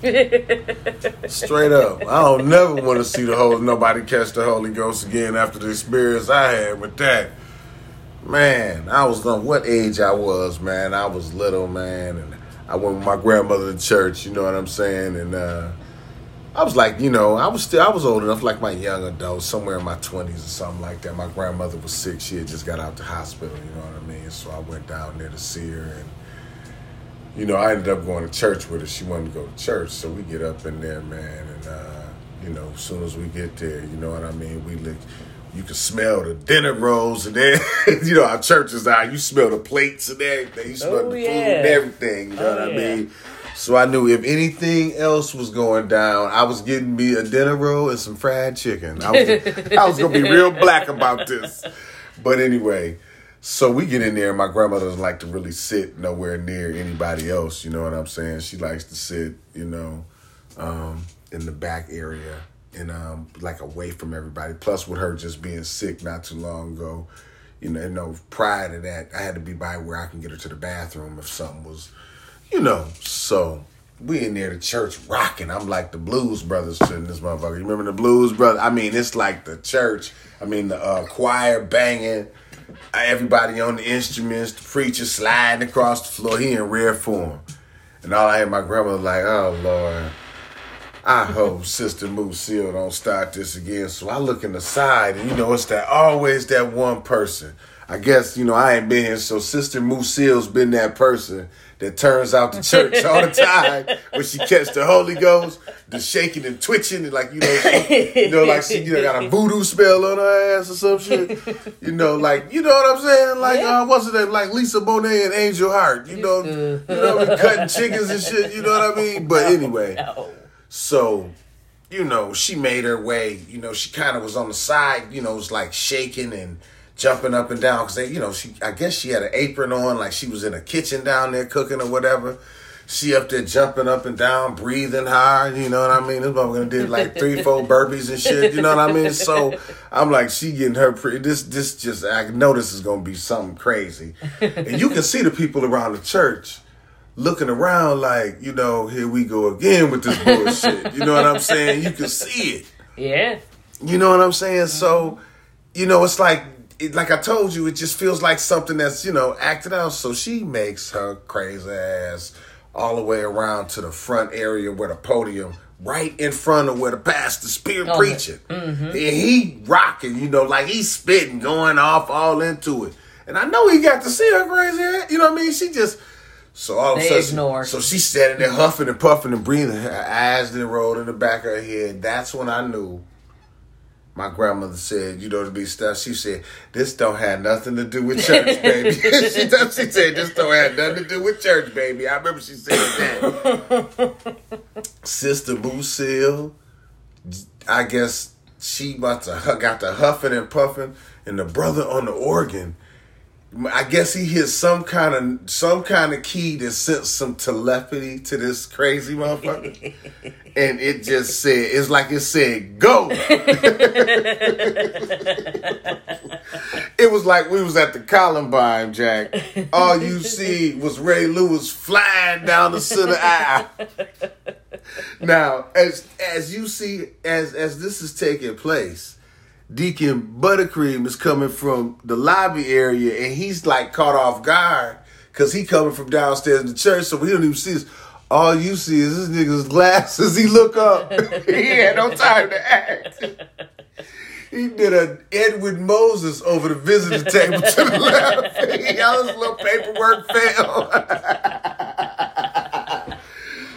Straight up. I don't never want to see the whole nobody catch the Holy Ghost again after the experience I had with that. Man, I was going what age I was, man. I was little, man, and I went with my grandmother to church, you know what I'm saying? And uh I was like, you know, I was still, I was old enough, like my young adult, somewhere in my twenties or something like that. My grandmother was sick; she had just got out the hospital. You know what I mean? So I went down there to see her, and you know, I ended up going to church with her. She wanted to go to church, so we get up in there, man, and uh, you know, as soon as we get there, you know what I mean? We look, you can smell the dinner rolls, and then you know our churches are. You smell the plates and everything. You smell Oh, the yeah. food and everything. You know Oh, what I mean? So I knew if anything else was going down, I was getting me a dinner roll and some fried chicken. I was, I was gonna be real black about this. But anyway, so we get in there. and My grandmother doesn't like to really sit nowhere near anybody else. You know what I'm saying? She likes to sit, you know, um, in the back area and um, like away from everybody. Plus, with her just being sick not too long ago, you know, you know, prior to that, I had to be by where I can get her to the bathroom if something was you know, so we in there to church rocking. I'm like the Blues Brothers to this motherfucker. You remember the Blues Brothers? I mean, it's like the church. I mean, the uh, choir banging, Uh, everybody on the instruments, the preacher sliding across the floor. He in rare form. And all I had my grandmother like, oh Lord, I hope Sister Lucille don't start this again. So I look in the side, and you know, it's that always that one person. I guess you know I ain't been here, so Sister Lucille's been that person that turns out to church all the time when she catch the Holy Ghost, the shaking and twitching, and like you know, she, you know, like she you know, got a voodoo spell on her ass or some shit. You know, like you know what I'm saying? Like uh, what's her name? Like Lisa Bonet and Angel Heart. You know, you know, cutting chickens and shit. You know what I mean? But anyway. No. So, you know, she made her way. You know, she kind of was on the side. You know, was like shaking and jumping up and down because they, you know, she. I guess she had an apron on, like she was in a kitchen down there cooking or whatever. She up there jumping up and down, breathing hard. You know what I mean? This motherfucker did like three, four burpees and shit. You know what I mean? So I'm like, she getting her. Pre- this, this just. I know this is gonna be something crazy, and you can see the people around the church looking around like, you know, here we go again with this bullshit. you know what I'm saying? You can see it. Yeah. You know what I'm saying? So, you know, it's like, it, like I told you, it just feels like something that's, you know, acted out. So she makes her crazy ass all the way around to the front area where the podium, right in front of where the pastor's spear Oh, preaching. Mm-hmm. And he rocking, you know, like he's spitting, going off all into it. And I know he got to see her crazy ass. You know what I mean? She just, so all of a sudden, ignore. so she's standing there huffing and puffing and breathing. Her eyes then rolled in the back of her head. That's when I knew. My grandmother said, you know, to be stuff. She said, "This don't have nothing to do with church, baby." she, she said, "This don't have nothing to do with church, baby." I remember she said that. Sister Lucille, I guess she must have got the huffing and puffing, and the brother on the organ. I guess he hit some kind of some kind of key that sent some telepathy to this crazy motherfucker, and it just said it's like it said go. it was like we was at the Columbine, Jack. All you see was Ray Lewis flying down the center aisle. Now, as as you see, as as this is taking place, Deacon Buttercream is coming from the lobby area, and he's like caught off guard because he coming from downstairs in the church, so we don't even see this. All you see is this nigga's glasses. He look up. he had no time to act. He did a Edwin Moses over the visitor table to the left. All his little paperwork fell.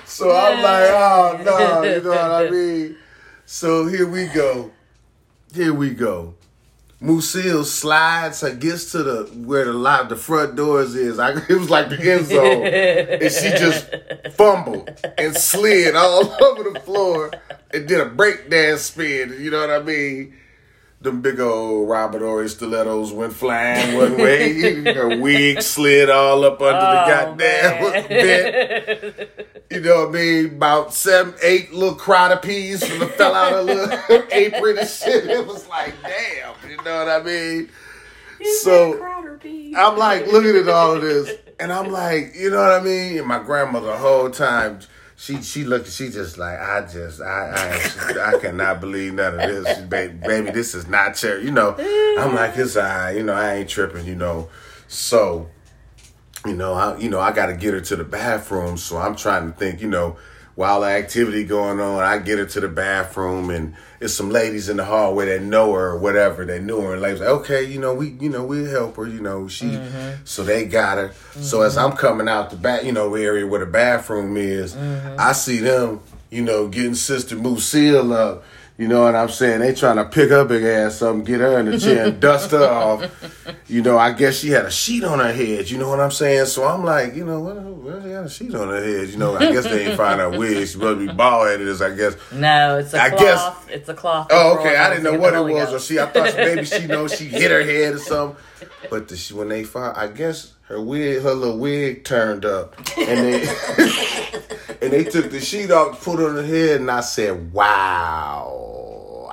so I'm like, oh no, you know what I mean? So here we go. Here we go. Musil slides, gets to the where the lot the front doors is. I, it was like the end zone, and she just fumbled and slid all over the floor and did a breakdance spin. You know what I mean? Them big old Robert Ory stilettos went flying one way. Her wig slid all up under the Oh, goddamn man. bed. You know what I mean? About seven, eight little crowder peas from the fell out of little apron and shit. It was like, damn, you know what I mean? So I'm like looking at all of this, and I'm like, you know what I mean? And my grandmother the whole time, She she looked. She just like I just I I I cannot believe none of this, baby. Baby, this is not church. You know, I'm like it's I. You know, I ain't tripping. You know, so you know I you know I got to get her to the bathroom. So I'm trying to think. You know, while the activity going on, I get her to the bathroom and it's some ladies in the hallway that know her or whatever. They knew her and ladies like, okay, you know, we you know, we'll help her, you know, she mm-hmm. so they got her. Mm-hmm. So as I'm coming out the back, you know, area where the bathroom is, mm-hmm. I see them, you know, getting Sister Lucille up you know what I'm saying? They trying to pick her big ass up get her in the chair and dust her off. You know, I guess she had a sheet on her head. You know what I'm saying? So I'm like, you know, what? Well, she got a sheet on her head. You know, I guess they ain't find her wig. She must be bald headed, as I guess. No, it's a I cloth. Guess, it's a cloth. Oh, okay. I didn't know what it was. Or she, I thought maybe she knows she hit her head or something. But the, when they found, I guess her wig, her little wig turned up, and they and they took the sheet off, put it on her head, and I said, "Wow."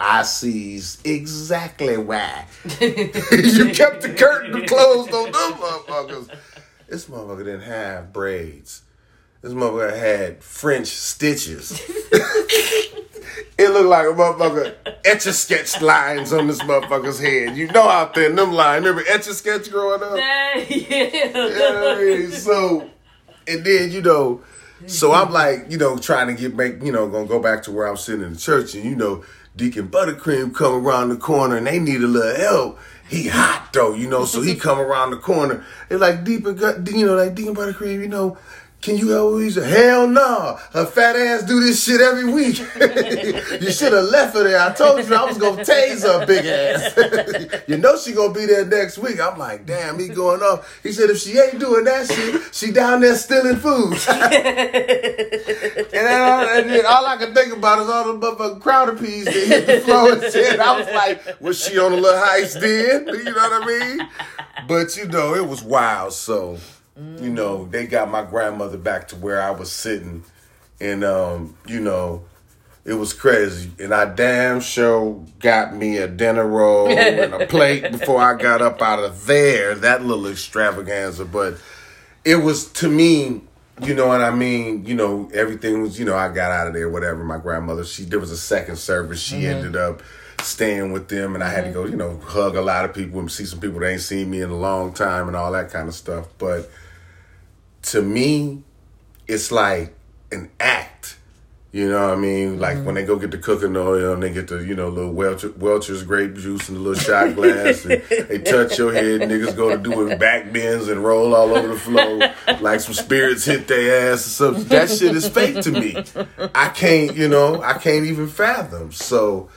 I sees exactly why. you kept the curtain closed on them motherfuckers. This motherfucker didn't have braids. This motherfucker had French stitches. it looked like a motherfucker etch a sketch lines on this motherfucker's head. You know out there them lines. Remember etch a sketch growing up? Yeah. yeah So, and then, you know, so I'm like, you know, trying to get back, you know, gonna go back to where I'm sitting in the church, and you know, Deacon Buttercream come around the corner and they need a little help. He hot though, you know, so he come around the corner. They're like Deacon, you know, like Deacon Buttercream, you know, can you always? Hell no. Her fat ass do this shit every week. you should have left her there. I told you I was gonna tase her big ass. you know she gonna be there next week. I'm like, damn, he going off. He said if she ain't doing that shit, she down there stealing food. And, and then all I can think about is all the motherfucking crowder peas that hit the floor and shit. I was like, was she on a little heist then? You know what I mean? But you know, it was wild. So Mm. You know, they got my grandmother back to where I was sitting, and um, you know, it was crazy. And I damn sure got me a dinner roll and a plate before I got up out of there. That little extravaganza, but it was to me. You know what I mean? You know, everything was, you know, I got out of there, whatever. My grandmother, she, there was a second service. She mm-hmm. ended up staying with them and I had to go, you know, hug a lot of people and see some people that ain't seen me in a long time and all that kind of stuff. But to me, it's like an act. You know what I mean? Like mm-hmm. when they go get the cooking oil and they get the, you know, little Welcher, Welch's grape juice and the little shot glass and they touch your head, niggas go to do doing back bends and roll all over the floor like some spirits hit their ass or something. That shit is fake to me. I can't, you know, I can't even fathom. So,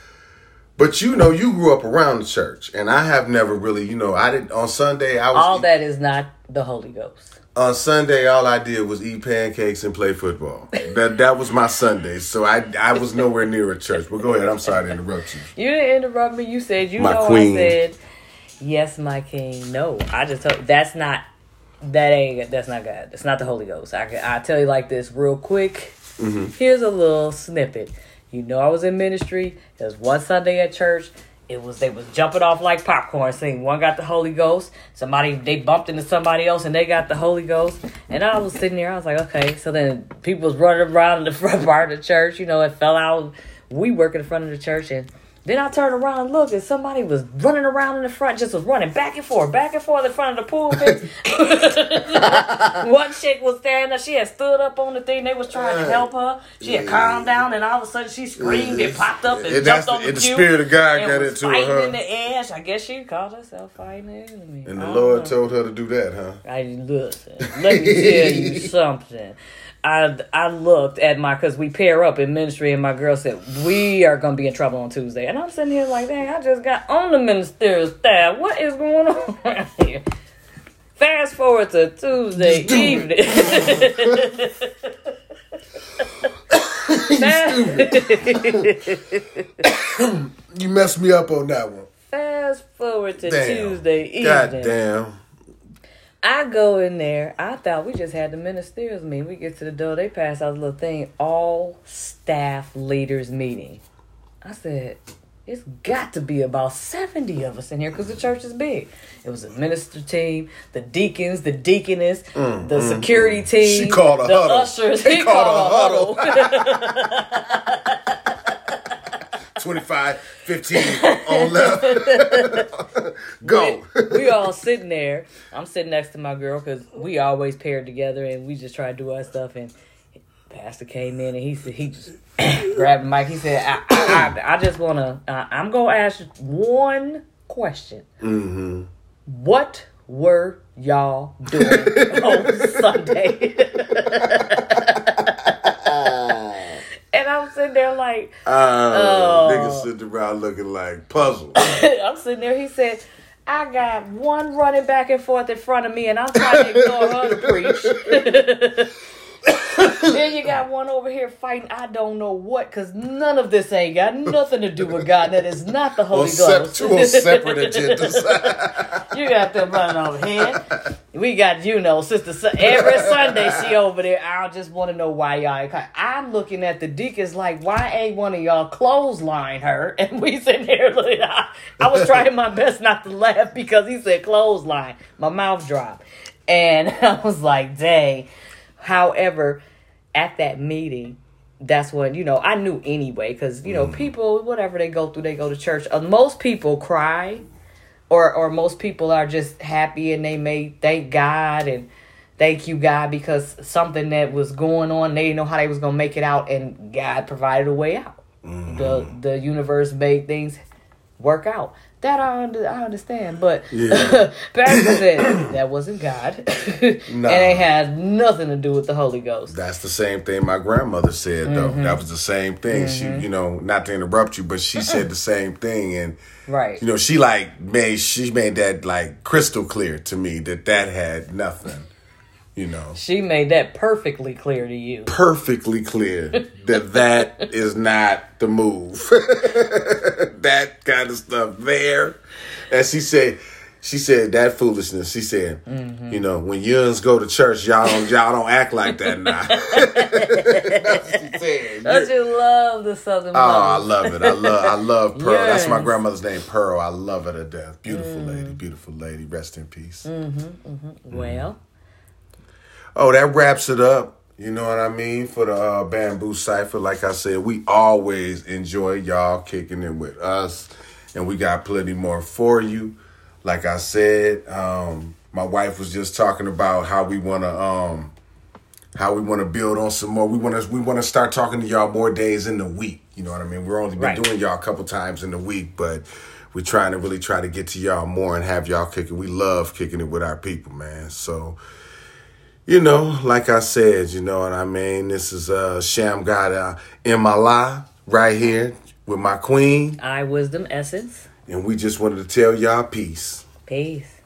but you know, you grew up around the church and I have never really, you know, I didn't, on Sunday, I was. All that is not the Holy Ghost on Sunday, all I did was eat pancakes and play football. That that was my Sunday. So I I was nowhere near a church. But go ahead. I'm sorry to interrupt you. You didn't interrupt me. You said you my know queen. I said yes, my king. No, I just told that's not that ain't that's not God. That's not the Holy Ghost. I I tell you like this real quick. Mm-hmm. Here's a little snippet. You know I was in ministry. It was one Sunday at church it was they was jumping off like popcorn. Saying one got the holy ghost. Somebody they bumped into somebody else and they got the holy ghost. And i was sitting there i was like okay. So then people was running around in the front part of the church. You know it fell out. We work in the front of the church and then I turned around and looked, and somebody was running around in the front, just was running back and forth, back and forth in front of the pulpit. One chick was standing there; she had stood up on the thing. They was trying to help her. She had calmed down, and all of a sudden she screamed and popped up and, and jumped on the, the spirit of God got into her. Huh? in the air. I guess she called herself fighting the enemy. And the Lord know. told her to do that, huh? I listen. Let me tell you something. I I looked at my because we pair up in ministry, and my girl said we are gonna be in trouble on Tuesday, and I'm sitting here like, dang, I just got on the ministerial staff. What is going on around here? Fast forward to Tuesday evening. you messed me up on that one. Fast forward to damn. Tuesday evening. God damn. I go in there. I thought we just had the ministerials meeting. We get to the door. They pass out a little thing. All staff leaders meeting. I said, it's got to be about 70 of us in here because the church is big. It was the minister team, the deacons, the deaconess, mm, the mm, security mm. team, she called a the huddle. ushers. They he called, called a huddle. 25, 15 on left. Go. We, we, all sitting there. I'm sitting next to my girl because we always paired together and we just try to do our stuff. And Pastor came in and he said, he just grabbed the mic. He said, I, I, I just want to, uh, I'm going to ask one question. Mm-hmm. What were y'all doing on Sunday? and I'm sitting there like, uh, oh. niggas sitting around looking like puzzled. I'm sitting there. He said, I got one running back and forth in front of me, and I'm trying to ignore her to preach. then you got one over here fighting I don't know what because none of this ain't got nothing to do with God. That is not the Holy Ghost. two separate agendas. you got them running over here. We got you know sister every Sunday she over there. I just want to know why y'all. I'm looking at the deacons like why ain't one of y'all clothesline her? And we sitting there. Like, I, I was trying my best not to laugh because he said clothesline. My mouth dropped, and I was like, dang. However, at that meeting, that's when you know I knew anyway because you know mm. people whatever they go through they go to church. Uh, most people cry, or or most people are just happy and they may thank God and thank you God because something that was going on they didn't know how they was gonna make it out and God provided a way out. Mm. The the universe made things work out. That I, under, I understand, but yeah. Pastor said that wasn't God, nah. and it had nothing to do with the Holy Ghost. That's the same thing my grandmother said, mm-hmm. though. That was the same thing. Mm-hmm. She, you know, not to interrupt you, but she said the same thing, and right, you know, she like made she made that like crystal clear to me that that had nothing you know. She made that perfectly clear to you. Perfectly clear that that is not the move. That kind of stuff there. And she said she said that foolishness. She said mm-hmm. you know when youngs go to church y'all don't y'all don't act like that now. That's what she said. don't you love the southern oh i love it. I love i love pearl. Yes. that's my grandmother's name pearl. I love her to death. Beautiful mm. lady beautiful lady. Rest in peace. Mm-hmm, mm-hmm. well Oh, that wraps it up. You know what I mean? For the uh, Bamboo Cypher, like I said, we always enjoy y'all kicking it with us. And we got plenty more for you. Like I said, um, my wife was just talking about how we want to um, how we want to build on some more. We want to we want to start talking to y'all more days in the week. You know what I mean? We're only been right. doing y'all a couple times in the week, but we're trying to really try to get to y'all more and have y'all kicking. We love kicking it with our people, man. So you know, like I said, you know what I mean? This is uh Sham God uh, in my life right here with my queen. I Wisdom Essence. And we just wanted to tell y'all peace. Peace.